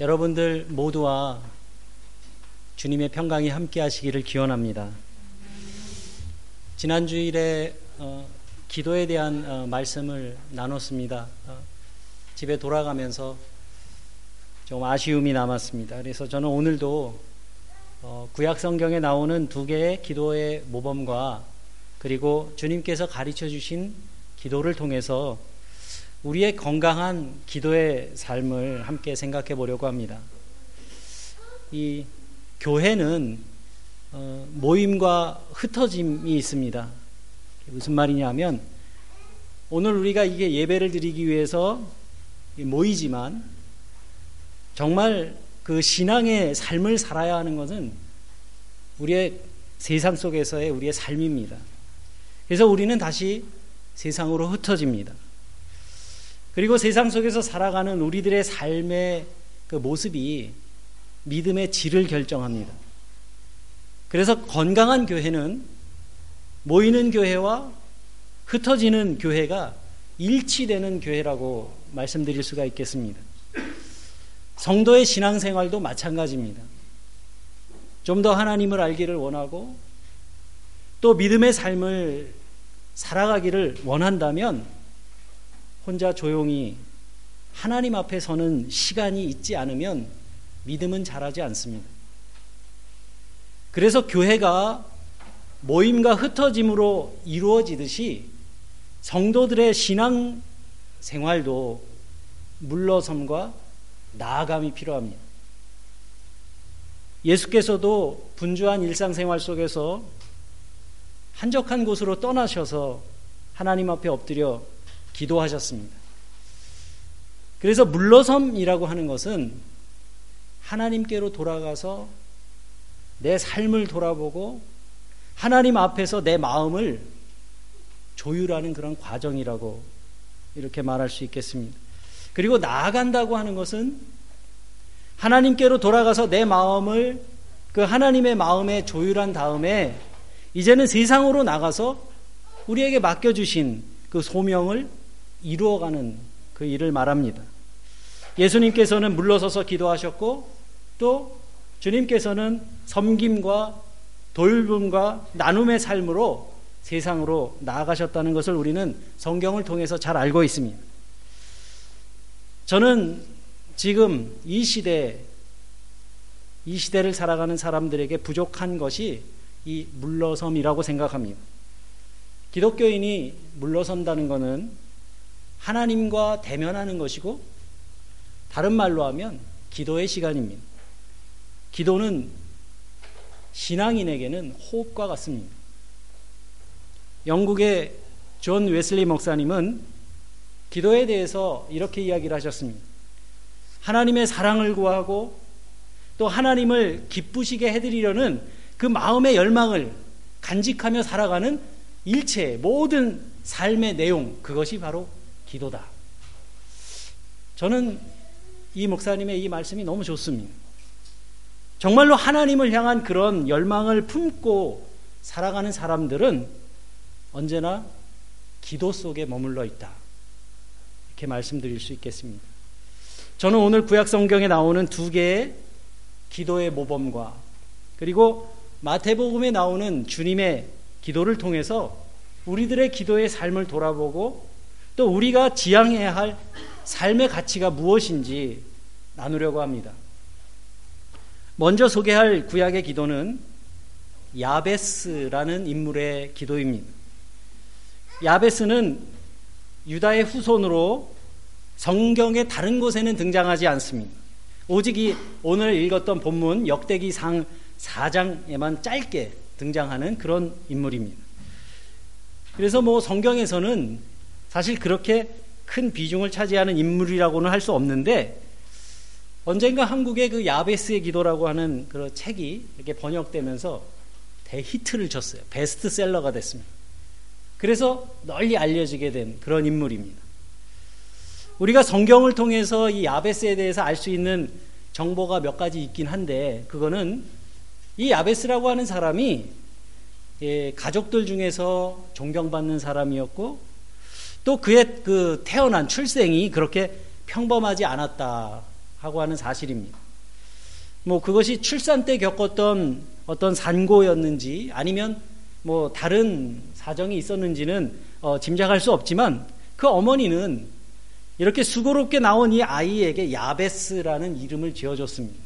여러분들 모두와 주님의 평강이 함께 하시기를 기원합니다. 지난 주일에 어, 기도에 대한 어, 말씀을 나눴습니다. 어, 집에 돌아가면서 좀 아쉬움이 남았습니다. 그래서 저는 오늘도 어, 구약 성경에 나오는 두 개의 기도의 모범과 그리고 주님께서 가르쳐 주신 기도를 통해서 우리의 건강한 기도의 삶을 함께 생각해 보려고 합니다. 이 교회는 어, 모임과 흩어짐이 있습니다. 무슨 말이냐면 오늘 우리가 이게 예배를 드리기 위해서 모이지만 정말 그 신앙의 삶을 살아야 하는 것은 우리의 세상 속에서의 우리의 삶입니다. 그래서 우리는 다시 세상으로 흩어집니다. 그리고 세상 속에서 살아가는 우리들의 삶의 그 모습이 믿음의 질을 결정합니다. 그래서 건강한 교회는 모이는 교회와 흩어지는 교회가 일치되는 교회라고 말씀드릴 수가 있겠습니다. 성도의 신앙생활도 마찬가지입니다. 좀 더 하나님을 알기를 원하고 또 믿음의 삶을 살아가기를 원한다면 혼자 조용히 하나님 앞에 서는 시간이 있지 않으면 믿음은 자라지 않습니다. 그래서 교회가 모임과 흩어짐으로 이루어지듯이 성도들의 신앙 생활도 물러섬과 나아감이 필요합니다. 예수께서도 분주한 일상생활 속에서 한적한 곳으로 떠나셔서 하나님 앞에 엎드려 기도하셨습니다. 그래서 물러섬이라고 하는 것은 하나님께로 돌아가서 내 삶을 돌아보고 하나님 앞에서 내 마음을 조율하는 그런 과정이라고 이렇게 말할 수 있겠습니다. 그리고 나아간다고 하는 것은 하나님께로 돌아가서 내 마음을 그 하나님의 마음에 조율한 다음에 이제는 세상으로 나가서 우리에게 맡겨주신 그 소명을 이루어가는 그 일을 말합니다. 예수님께서는 물러서서 기도하셨고 또 주님께서는 섬김과 돌봄과 나눔의 삶으로 세상으로 나아가셨다는 것을 우리는 성경을 통해서 잘 알고 있습니다. 저는 지금 이 시대, 이 시대를 살아가는 사람들에게 부족한 것이 이 물러섬이라고 생각합니다. 기독교인이 물러선다는 것은 하나님과 대면하는 것이고 다른 말로 하면 기도의 시간입니다. 기도는 신앙인에게는 호흡과 같습니다. 영국의 존 웨슬리 목사님은 기도에 대해서 이렇게 이야기를 하셨습니다. 하나님의 사랑을 구하고 또 하나님을 기쁘시게 해드리려는 그 마음의 열망을 간직하며 살아가는 일체 모든 삶의 내용 그것이 바로 기도다. 저는 이 목사님의 이 말씀이 너무 좋습니다. 정말로 하나님을 향한 그런 열망을 품고 살아가는 사람들은 언제나 기도 속에 머물러 있다. 이렇게 말씀드릴 수 있겠습니다. 저는 오늘 구약 성경에 나오는 두 개의 기도의 모범과 그리고 마태복음에 나오는 주님의 기도를 통해서 우리들의 기도의 삶을 돌아보고 또 우리가 지향해야 할 삶의 가치가 무엇인지 나누려고 합니다. 먼저 소개할 구약의 기도는 야베스라는 인물의 기도입니다. 야베스는 유다의 후손으로 성경의 다른 곳에는 등장하지 않습니다. 오직 이 오늘 읽었던 본문 역대기 상 4장에만 짧게 등장하는 그런 인물입니다. 그래서 뭐 성경에서는 사실 그렇게 큰 비중을 차지하는 인물이라고는 할 수 없는데 언젠가 한국의 그 야베스의 기도라고 하는 그런 책이 이렇게 번역되면서 대히트를 쳤어요. 베스트셀러가 됐습니다. 그래서 널리 알려지게 된 그런 인물입니다. 우리가 성경을 통해서 이 야베스에 대해서 알 수 있는 정보가 몇 가지 있긴 한데 그거는 이 야베스라고 하는 사람이 예, 가족들 중에서 존경받는 사람이었고 또 그의 그 태어난 출생이 그렇게 평범하지 않았다 하고 하는 사실입니다. 뭐 그것이 출산 때 겪었던 어떤 산고였는지 아니면 뭐 다른 사정이 있었는지는 어, 짐작할 수 없지만 그 어머니는 이렇게 수고롭게 나온 이 아이에게 야베스라는 이름을 지어줬습니다.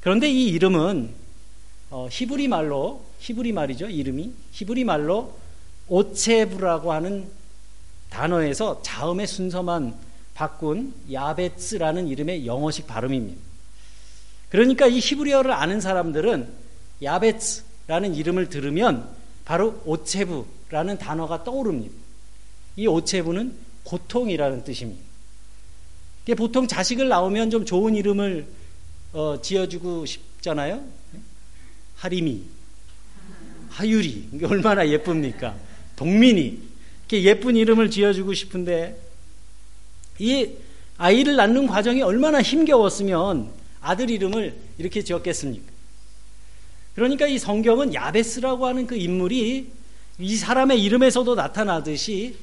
그런데 이 이름은 어, 히브리 말로 히브리 말이죠 이름이 히브리 말로 오체브라고 하는 단어에서 자음의 순서만 바꾼 야베스라는 이름의 영어식 발음입니다. 그러니까 이 히브리어를 아는 사람들은 야베스라는 이름을 들으면 바로 오체브라는 단어가 떠오릅니다. 이 오체브는 고통이라는 뜻입니다. 보통 자식을 낳으면 좀 좋은 이름을 어, 지어주고 싶잖아요. 하리미, 하유리, 얼마나 예쁩니까? 동민이, 이렇게 예쁜 이름을 지어주고 싶은데, 이 아이를 낳는 과정이 얼마나 힘겨웠으면 아들 이름을 이렇게 지었겠습니까? 그러니까 이 성경은 야베스라고 하는 그 인물이 이 사람의 이름에서도 나타나듯이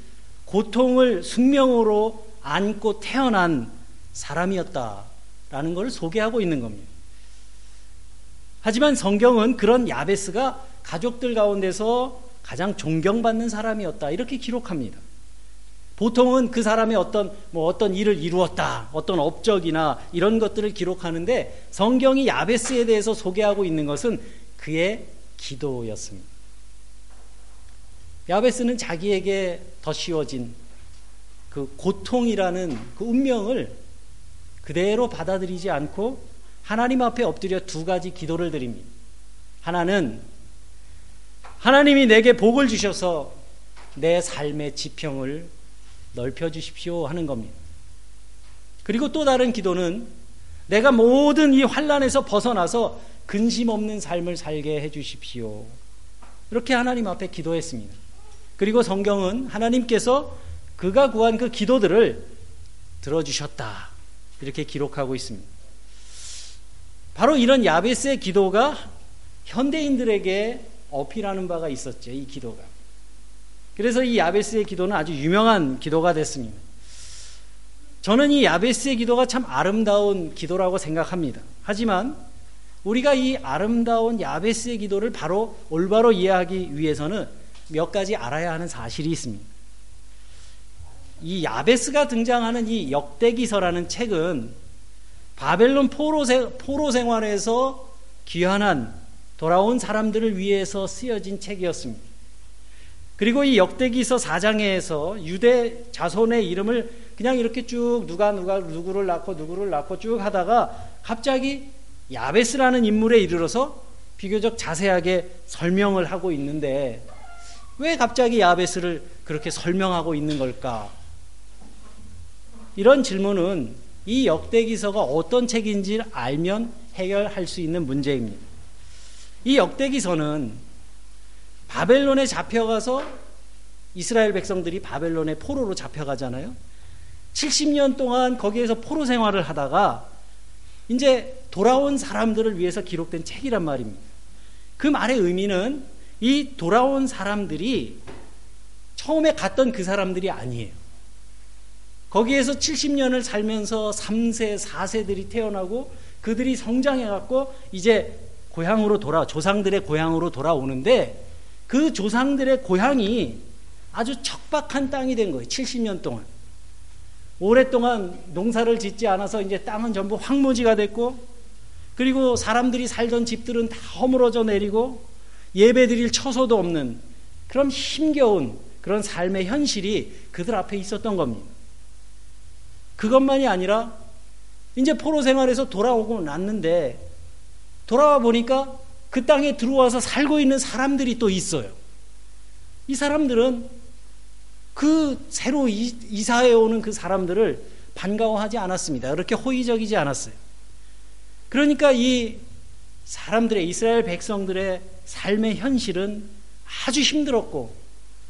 고통을 숙명으로 안고 태어난 사람이었다라는 것을 소개하고 있는 겁니다. 하지만 성경은 그런 야베스가 가족들 가운데서 가장 존경받는 사람이었다 이렇게 기록합니다. 보통은 그 사람의 어떤 뭐 어떤 일을 이루었다, 어떤 업적이나 이런 것들을 기록하는데 성경이 야베스에 대해서 소개하고 있는 것은 그의 기도였습니다. 야베스는 자기에게 더 씌워진 그 고통이라는 그 운명을 그대로 받아들이지 않고 하나님 앞에 엎드려 두 가지 기도를 드립니다. 하나는 하나님이 내게 복을 주셔서 내 삶의 지평을 넓혀 주십시오 하는 겁니다. 그리고 또 다른 기도는 내가 모든 이 환란에서 벗어나서 근심 없는 삶을 살게 해 주십시오. 이렇게 하나님 앞에 기도했습니다. 그리고 성경은 하나님께서 그가 구한 그 기도들을 들어주셨다. 이렇게 기록하고 있습니다. 바로 이런 야베스의 기도가 현대인들에게 어필하는 바가 있었죠. 이 기도가. 그래서 이 야베스의 기도는 아주 유명한 기도가 됐습니다. 저는 이 야베스의 기도가 참 아름다운 기도라고 생각합니다. 하지만 우리가 이 아름다운 야베스의 기도를 바로 올바로 이해하기 위해서는 몇 가지 알아야 하는 사실이 있습니다. 이 야베스가 등장하는 이 역대기서라는 책은 바벨론 포로, 포로 생활에서 귀환한 돌아온 사람들을 위해서 쓰여진 책이었습니다. 그리고 이 역대기서 4장에서 유대 자손의 이름을 그냥 이렇게 쭉 누가 누가 누구를 낳고 누구를 낳고 쭉 하다가 갑자기 야베스라는 인물에 이르러서 비교적 자세하게 설명을 하고 있는데 왜 갑자기 야베스를 그렇게 설명하고 있는 걸까? 이런 질문은 이 역대기서가 어떤 책인지 알면 해결할 수 있는 문제입니다. 이 역대기서는 바벨론에 잡혀가서 이스라엘 백성들이 바벨론의 포로로 잡혀가잖아요. 70년 동안 거기에서 포로 생활을 하다가 이제 돌아온 사람들을 위해서 기록된 책이란 말입니다. 그 말의 의미는 이 돌아온 사람들이 처음에 갔던 그 사람들이 아니에요. 거기에서 70년을 살면서 3세, 4세들이 태어나고 그들이 성장해갖고 이제 고향으로 돌아, 조상들의 고향으로 돌아오는데 그 조상들의 고향이 아주 척박한 땅이 된 거예요. 70년 동안. 오랫동안 농사를 짓지 않아서 이제 땅은 전부 황무지가 됐고 그리고 사람들이 살던 집들은 다 허물어져 내리고 예배 드릴 처소도 없는 그런 힘겨운 그런 삶의 현실이 그들 앞에 있었던 겁니다. 그것만이 아니라 이제 포로 생활에서 돌아오고 났는데 돌아와 보니까 그 땅에 들어와서 살고 있는 사람들이 또 있어요. 이 사람들은 그 새로 이사해 오는 그 사람들을 반가워하지 않았습니다. 그렇게 호의적이지 않았어요. 그러니까 이 사람들의 이스라엘 백성들의 삶의 현실은 아주 힘들었고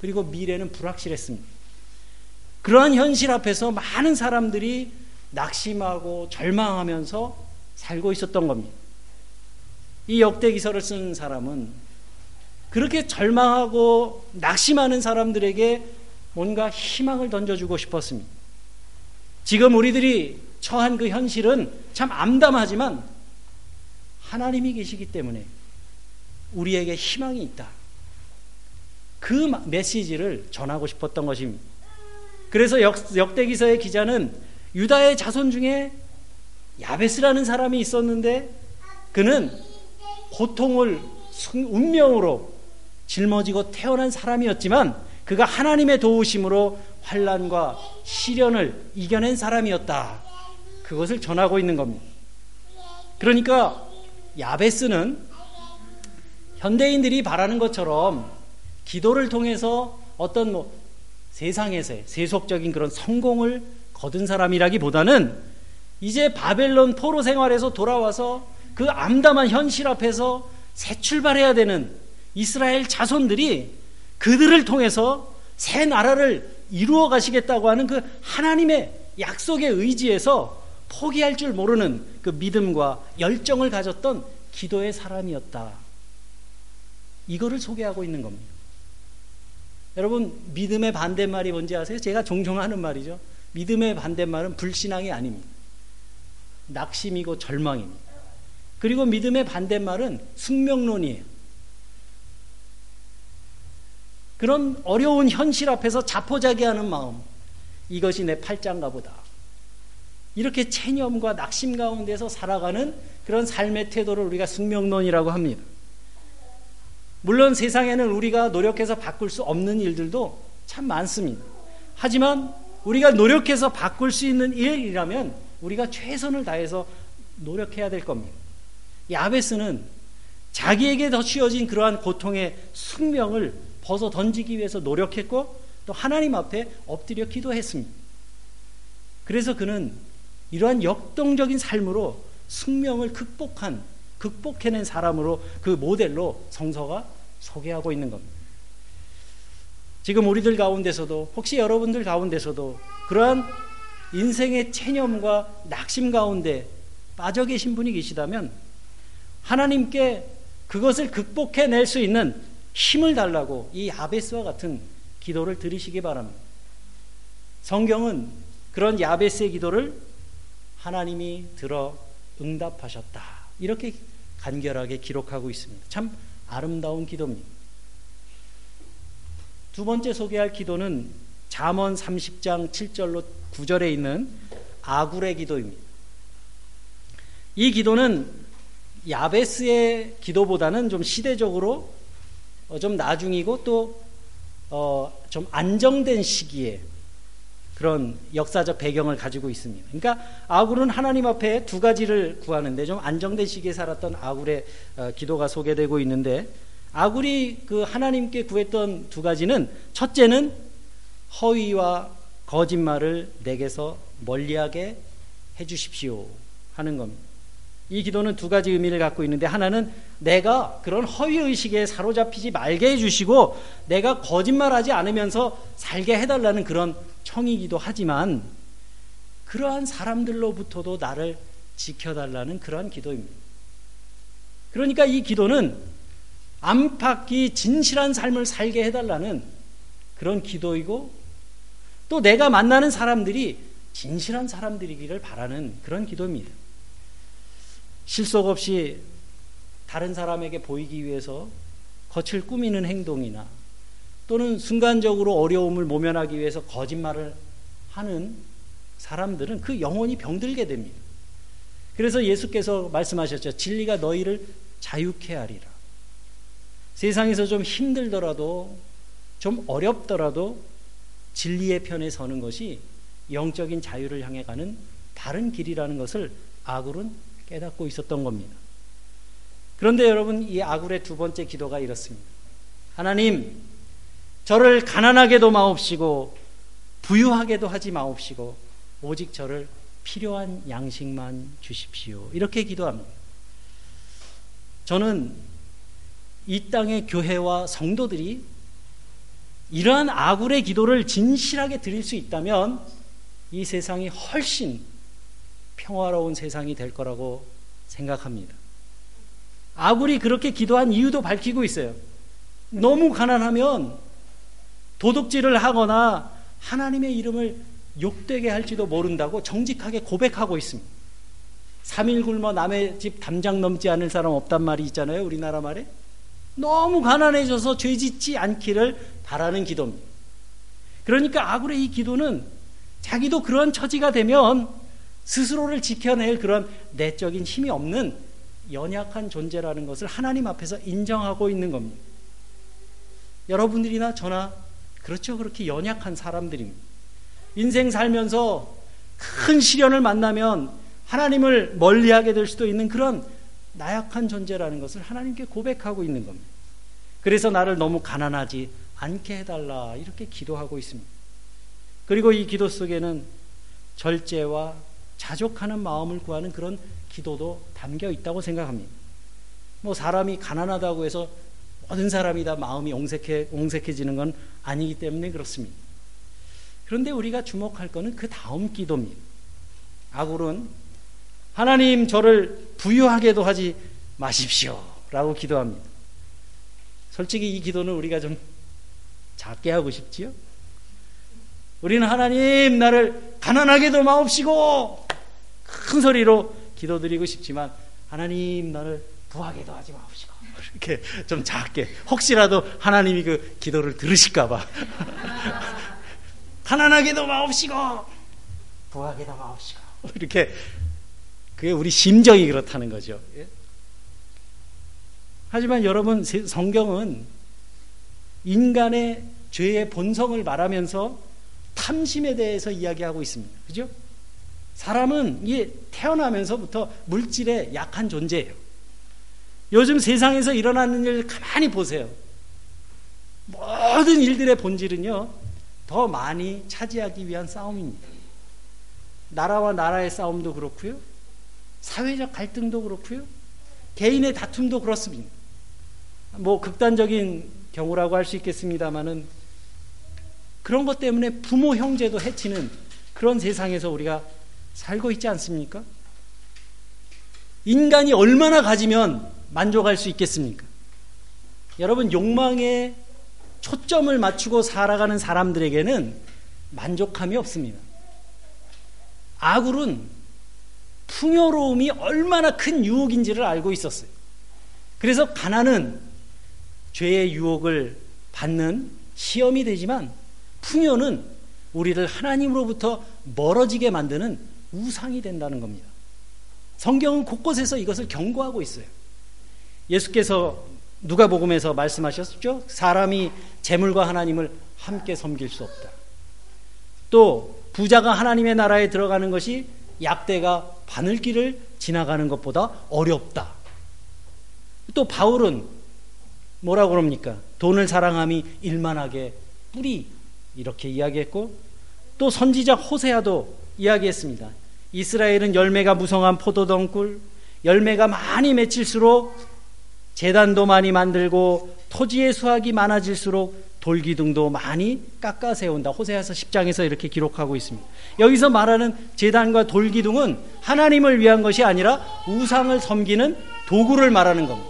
그리고 미래는 불확실했습니다. 그러한 현실 앞에서 많은 사람들이 낙심하고 절망하면서 살고 있었던 겁니다. 이 역대기서를 쓴 사람은 그렇게 절망하고 낙심하는 사람들에게 뭔가 희망을 던져주고 싶었습니다. 지금 우리들이 처한 그 현실은 참 암담하지만 하나님이 계시기 때문에 우리에게 희망이 있다. 그 메시지를 전하고 싶었던 것입니다. 그래서 역, 역대기서의 기자는 유다의 자손 중에 야베스라는 사람이 있었는데 그는 고통을 운명으로 짊어지고 태어난 사람이었지만 그가 하나님의 도우심으로 환란과 시련을 이겨낸 사람이었다. 그것을 전하고 있는 겁니다. 그러니까 야베스는 현대인들이 바라는 것처럼 기도를 통해서 어떤 뭐 세상에서의 세속적인 그런 성공을 거둔 사람이라기보다는 이제 바벨론 포로 생활에서 돌아와서 그 암담한 현실 앞에서 새 출발해야 되는 이스라엘 자손들이 그들을 통해서 새 나라를 이루어 가시겠다고 하는 그 하나님의 약속의 의지에서 포기할 줄 모르는 그 믿음과 열정을 가졌던 기도의 사람이었다. 이거를 소개하고 있는 겁니다. 여러분, 믿음의 반대말이 뭔지 아세요? 제가 종종 하는 말이죠. 믿음의 반대말은 불신앙이 아닙니다. 낙심이고 절망입니다. 그리고 믿음의 반대말은 숙명론이에요. 그런 어려운 현실 앞에서 자포자기하는 마음. 이것이 내 팔짱가 보다. 이렇게 체념과 낙심 가운데서 살아가는 그런 삶의 태도를 우리가 숙명론이라고 합니다. 물론 세상에는 우리가 노력해서 바꿀 수 없는 일들도 참 많습니다. 하지만 우리가 노력해서 바꿀 수 있는 일이라면 우리가 최선을 다해서 노력해야 될 겁니다. 야베스는 자기에게 더 씌워진 그러한 고통의 숙명을 벗어 던지기 위해서 노력했고 또 하나님 앞에 엎드려 기도했습니다. 그래서 그는 이러한 역동적인 삶으로 숙명을 극복한 극복해낸 사람으로 그 모델로 성서가 소개하고 있는 겁니다. 지금 우리들 가운데서도 혹시 여러분들 가운데서도 그러한 인생의 체념과 낙심 가운데 빠져 계신 분이 계시다면 하나님께 그것을 극복해낼 수 있는 힘을 달라고 이 아베스와 같은 기도를 드리시기 바랍니다. 성경은 그런 야베스의 기도를 하나님이 들어 응답하셨다. 이렇게 간결하게 기록하고 있습니다. 참 아름다운 기도입니다. 두 번째 소개할 기도는 잠언 30장 7절로 9절에 있는 아굴의 기도입니다. 이 기도는 야베스의 기도보다는 좀 시대적으로 어, 좀 나중이고 또좀 어, 안정된 시기에 그런 역사적 배경을 가지고 있습니다. 그러니까 아굴은 하나님 앞에 두 가지를 구하는데 좀 안정된 시기에 살았던 아굴의 어, 기도가 소개되고 있는데 아굴이 그 하나님께 구했던 두 가지는 첫째는 허위와 거짓말을 내게서 멀리하게 해 주십시오 하는 겁니다. 이 기도는 두 가지 의미를 갖고 있는데 하나는 내가 그런 허위 의식에 사로잡히지 말게 해 주시고 내가 거짓말하지 않으면서 살게 해 달라는 그런 청이기도 하지만 그러한 사람들로부터도 나를 지켜달라는 그러한 기도입니다. 그러니까 이 기도는 안팎이 진실한 삶을 살게 해달라는 그런 기도이고 또 내가 만나는 사람들이 진실한 사람들이기를 바라는 그런 기도입니다. 실속 없이 다른 사람에게 보이기 위해서 겉을 꾸미는 행동이나 또는 순간적으로 어려움을 모면하기 위해서 거짓말을 하는 사람들은 그 영혼이 병들게 됩니다. 그래서 예수께서 말씀하셨죠. 진리가 너희를 자유케 하리라. 세상에서 좀 힘들더라도 좀 어렵더라도 진리의 편에 서는 것이 영적인 자유를 향해 가는 다른 길이라는 것을 아굴은 깨닫고 있었던 겁니다. 그런데 여러분 이 아굴의 두 번째 기도가 이렇습니다. 하나님 저를 가난하게도 마옵시고 부유하게도 하지 마옵시고 오직 저를 필요한 양식만 주십시오. 이렇게 기도합니다. 저는 이 땅의 교회와 성도들이 이러한 아굴의 기도를 진실하게 드릴 수 있다면 이 세상이 훨씬 평화로운 세상이 될 거라고 생각합니다. 아굴이 그렇게 기도한 이유도 밝히고 있어요. 너무 가난하면 도둑질을 하거나 하나님의 이름을 욕되게 할지도 모른다고 정직하게 고백하고 있습니다. 3일 굶어 남의 집 담장 넘지 않을 사람 없단 말이 있잖아요. 우리나라 말에. 너무 가난해져서 죄 짓지 않기를 바라는 기도입니다. 그러니까 아굴의 이 기도는 자기도 그런 처지가 되면 스스로를 지켜낼 그런 내적인 힘이 없는 연약한 존재라는 것을 하나님 앞에서 인정하고 있는 겁니다. 여러분들이나 저나 그렇죠. 그렇게 연약한 사람들입니다. 인생 살면서 큰 시련을 만나면 하나님을 멀리하게 될 수도 있는 그런 나약한 존재라는 것을 하나님께 고백하고 있는 겁니다. 그래서 나를 너무 가난하지 않게 해달라 이렇게 기도하고 있습니다. 그리고 이 기도 속에는 절제와 자족하는 마음을 구하는 그런 기도도 담겨 있다고 생각합니다. 뭐 사람이 가난하다고 해서 모든 사람이 다 마음이 옹색해, 옹색해지는 건 아니기 때문에 그렇습니다. 그런데 우리가 주목할 것은 그 다음 기도입니다. 아굴은 하나님 저를 부유하게도 하지 마십시오. 라고 기도합니다. 솔직히 이 기도는 우리가 좀 작게 하고 싶지요? 우리는 하나님 나를 가난하게도 마옵시고 큰 소리로 기도드리고 싶지만 하나님 나를 부하게도 하지 마옵시고 이렇게 좀 작게 혹시라도 하나님이 그 기도를 들으실까봐 가난하게도 마옵시고 부하게도 마옵시고 이렇게 그게 우리 심정이 그렇다는 거죠. 예? 하지만 여러분 성경은 인간의 죄의 본성을 말하면서 탐심에 대해서 이야기하고 있습니다. 그죠? 사람은 이 태어나면서부터 물질에 약한 존재예요. 요즘 세상에서 일어나는 일 가만히 보세요. 모든 일들의 본질은요, 더 많이 차지하기 위한 싸움입니다. 나라와 나라의 싸움도 그렇고요, 사회적 갈등도 그렇고요, 개인의 다툼도 그렇습니다. 뭐 극단적인 경우라고 할 수 있겠습니다만은 그런 것 때문에 부모 형제도 해치는 그런 세상에서 우리가 살고 있지 않습니까? 인간이 얼마나 가지면 만족할 수 있겠습니까? 여러분, 욕망에 초점을 맞추고 살아가는 사람들에게는 만족함이 없습니다. 아굴은 풍요로움이 얼마나 큰 유혹인지를 알고 있었어요. 그래서 가난은 죄의 유혹을 받는 시험이 되지만 풍요는 우리를 하나님으로부터 멀어지게 만드는 우상이 된다는 겁니다. 성경은 곳곳에서 이것을 경고하고 있어요. 예수께서 누가복음에서 말씀하셨죠? 사람이 재물과 하나님을 함께 섬길 수 없다. 또 부자가 하나님의 나라에 들어가는 것이 약대가 바늘길을 지나가는 것보다 어렵다. 또 바울은 뭐라고 그럽니까? 돈을 사랑함이 일만하게 뿌리 이렇게 이야기했고 또 선지자 호세아도 이야기했습니다. 이스라엘은 열매가 무성한 포도덩굴, 열매가 많이 맺힐수록 재단도 많이 만들고 토지의 수확이 많아질수록 돌기둥도 많이 깎아 세운다. 호세아서 10장에서 이렇게 기록하고 있습니다. 여기서 말하는 재단과 돌기둥은 하나님을 위한 것이 아니라 우상을 섬기는 도구를 말하는 겁니다.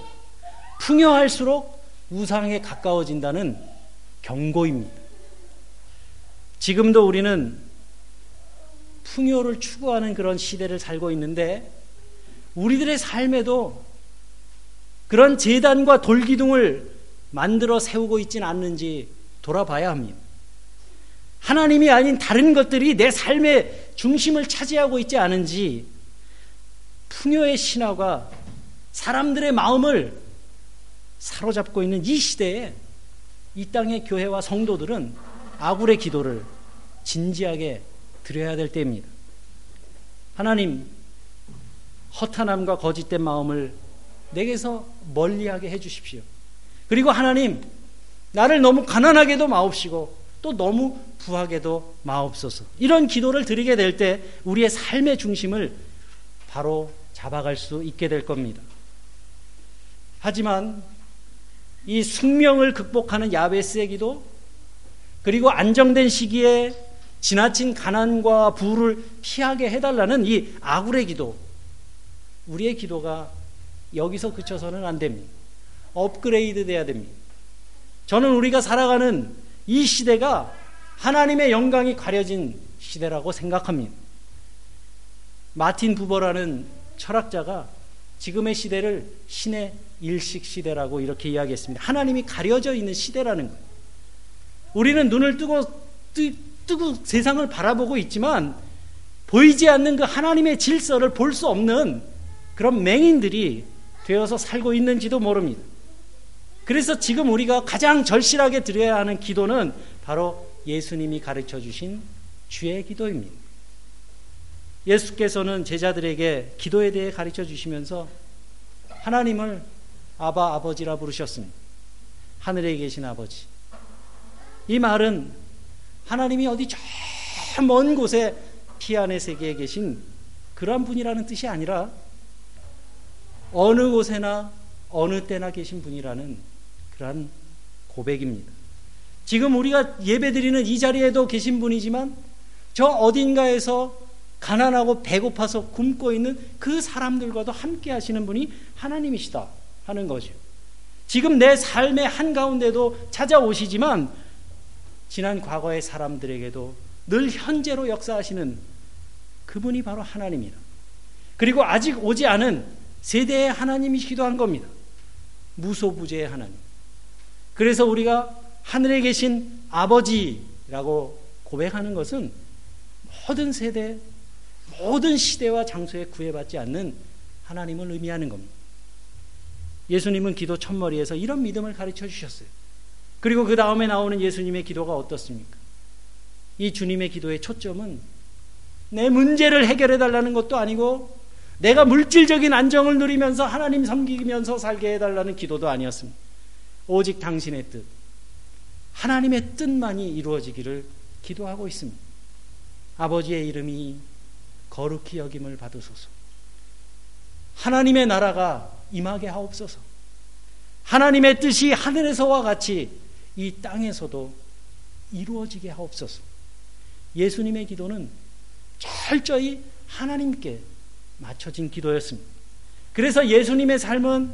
풍요할수록 우상에 가까워진다는 경고입니다. 지금도 우리는 풍요를 추구하는 그런 시대를 살고 있는데 우리들의 삶에도 그런 재단과 돌기둥을 만들어 세우고 있지는 않는지 돌아봐야 합니다. 하나님이 아닌 다른 것들이 내 삶의 중심을 차지하고 있지 않은지 풍요의 신화가 사람들의 마음을 사로잡고 있는 이 시대에 이 땅의 교회와 성도들은 아굴의 기도를 진지하게 드려야 될 때입니다. 하나님, 허탄함과 거짓된 마음을 내게서 멀리하게 해 주십시오. 그리고 하나님, 나를 너무 가난하게도 마옵시고 또 너무 부하게도 마옵소서. 이런 기도를 드리게 될 때 우리의 삶의 중심을 바로 잡아갈 수 있게 될 겁니다. 하지만 이 숙명을 극복하는 야베스의 기도 그리고 안정된 시기에 지나친 가난과 부를 피하게 해달라는 이 아굴의 기도. 우리의 기도가 여기서 그쳐서는 안 됩니다. 업그레이드 돼야 됩니다. 저는 우리가 살아가는 이 시대가 하나님의 영광이 가려진 시대라고 생각합니다. 마틴 부버라는 철학자가 지금의 시대를 신의 일식 시대라고 이렇게 이야기했습니다. 하나님이 가려져 있는 시대라는 거예요. 우리는 눈을 뜨고 뜨, 뜨고 세상을 바라보고 있지만 보이지 않는 그 하나님의 질서를 볼 수 없는 그런 맹인들이 되어서 살고 있는지도 모릅니다. 그래서 지금 우리가 가장 절실하게 드려야 하는 기도는 바로 예수님이 가르쳐 주신 주의 기도입니다. 예수께서는 제자들에게 기도에 대해 가르쳐 주시면서 하나님을 아바 아버지라 부르셨습니다. 하늘에 계신 아버지. 이 말은 하나님이 어디 저 먼 곳에 피안의 세계에 계신 그러한 분이라는 뜻이 아니라 어느 곳에나 어느 때나 계신 분이라는 그러한 고백입니다. 지금 우리가 예배드리는 이 자리에도 계신 분이지만 저 어딘가에서 가난하고 배고파서 굶고 있는 그 사람들과도 함께 하시는 분이 하나님이시다 하는 거죠. 지금 내 삶의 한가운데도 찾아오시지만 지난 과거의 사람들에게도 늘 현재로 역사하시는 그분이 바로 하나님이다. 그리고 아직 오지 않은 세대의 하나님이시기도 한 겁니다. 무소부재의 하나님. 그래서 우리가 하늘에 계신 아버지라고 고백하는 것은 모든 세대, 모든 시대와 장소에 구애받지 않는 하나님을 의미하는 겁니다. 예수님은 기도 첫머리에서 이런 믿음을 가르쳐 주셨어요. 그리고 그 다음에 나오는 예수님의 기도가 어떻습니까? 이 주님의 기도의 초점은 내 문제를 해결해 달라는 것도 아니고 내가 물질적인 안정을 누리면서 하나님 섬기면서 살게 해달라는 기도도 아니었습니다. 오직 당신의 뜻, 하나님의 뜻만이 이루어지기를 기도하고 있습니다. 아버지의 이름이 거룩히 여김을 받으소서. 하나님의 나라가 임하게 하옵소서. 하나님의 뜻이 하늘에서와 같이 이 땅에서도 이루어지게 하옵소서. 예수님의 기도는 철저히 하나님께 맞춰진 기도였습니다. 그래서 예수님의 삶은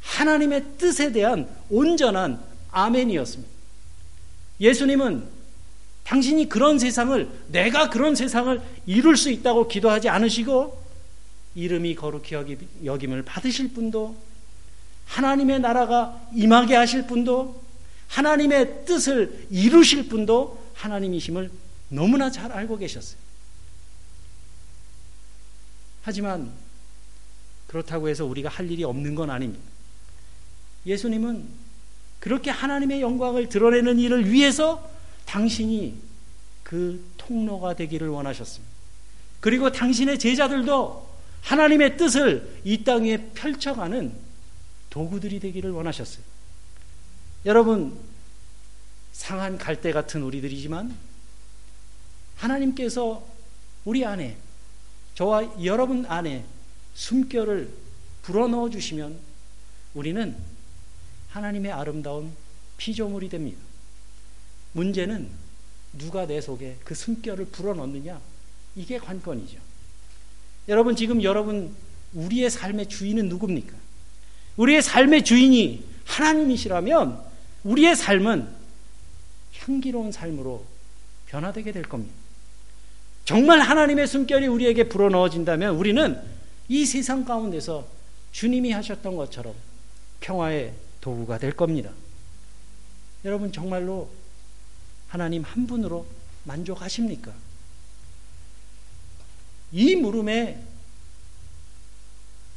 하나님의 뜻에 대한 온전한 아멘이었습니다. 예수님은 당신이 그런 세상을, 내가 그런 세상을 이룰 수 있다고 기도하지 않으시고, 이름이 거룩히 여김을 받으실 분도, 하나님의 나라가 임하게 하실 분도, 하나님의 뜻을 이루실 분도 하나님이심을 너무나 잘 알고 계셨어요. 하지만 그렇다고 해서 우리가 할 일이 없는 건 아닙니다. 예수님은 그렇게 하나님의 영광을 드러내는 일을 위해서 당신이 그 통로가 되기를 원하셨습니다. 그리고 당신의 제자들도 하나님의 뜻을 이 땅에 펼쳐가는 도구들이 되기를 원하셨어요. 여러분, 상한 갈대 같은 우리들이지만 하나님께서 우리 안에 저와 여러분 안에 숨결을 불어넣어 주시면 우리는 하나님의 아름다운 피조물이 됩니다. 문제는 누가 내 속에 그 숨결을 불어넣느냐 이게 관건이죠. 여러분 지금 여러분 우리의 삶의 주인은 누굽니까? 우리의 삶의 주인이 하나님이시라면 우리의 삶은 향기로운 삶으로 변화되게 될 겁니다. 정말 하나님의 숨결이 우리에게 불어넣어진다면 우리는 이 세상 가운데서 주님이 하셨던 것처럼 평화의 도구가 될 겁니다. 여러분 정말로 하나님 한 분으로 만족하십니까? 이 물음에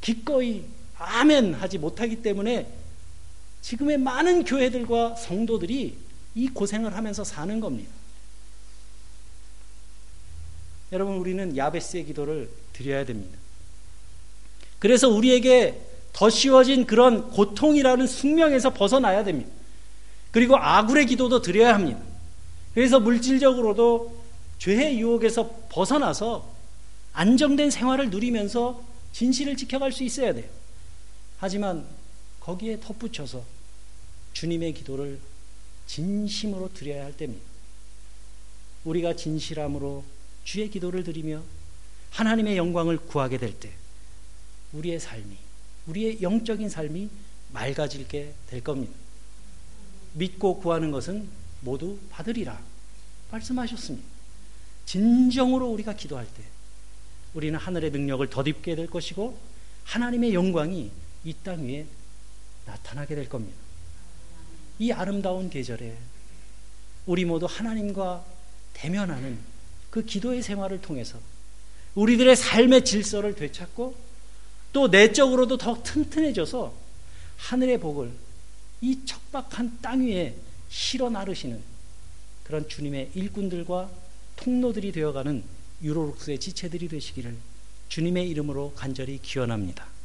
기꺼이 아멘 하지 못하기 때문에 지금의 많은 교회들과 성도들이 이 고생을 하면서 사는 겁니다. 여러분 우리는 야베스의 기도를 드려야 됩니다. 그래서 우리에게 더 쉬워진 그런 고통이라는 숙명에서 벗어나야 됩니다. 그리고 아굴의 기도도 드려야 합니다. 그래서 물질적으로도 죄의 유혹에서 벗어나서 안정된 생활을 누리면서 진실을 지켜갈 수 있어야 돼요. 하지만 거기에 덧붙여서 주님의 기도를 진심으로 드려야 할 때입니다. 우리가 진실함으로 주의 기도를 드리며 하나님의 영광을 구하게 될 때 우리의 삶이 우리의 영적인 삶이 맑아지게 될 겁니다. 믿고 구하는 것은 모두 받으리라 말씀하셨습니다. 진정으로 우리가 기도할 때 우리는 하늘의 능력을 덧입게 될 것이고 하나님의 영광이 이 땅 위에 나타나게 될 겁니다. 이 아름다운 계절에 우리 모두 하나님과 대면하는 그 기도의 생활을 통해서 우리들의 삶의 질서를 되찾고 또 내적으로도 더 튼튼해져서 하늘의 복을 이 척박한 땅 위에 실어 나르시는 그런 주님의 일꾼들과 통로들이 되어가는 유로룩스의 지체들이 되시기를 주님의 이름으로 간절히 기원합니다.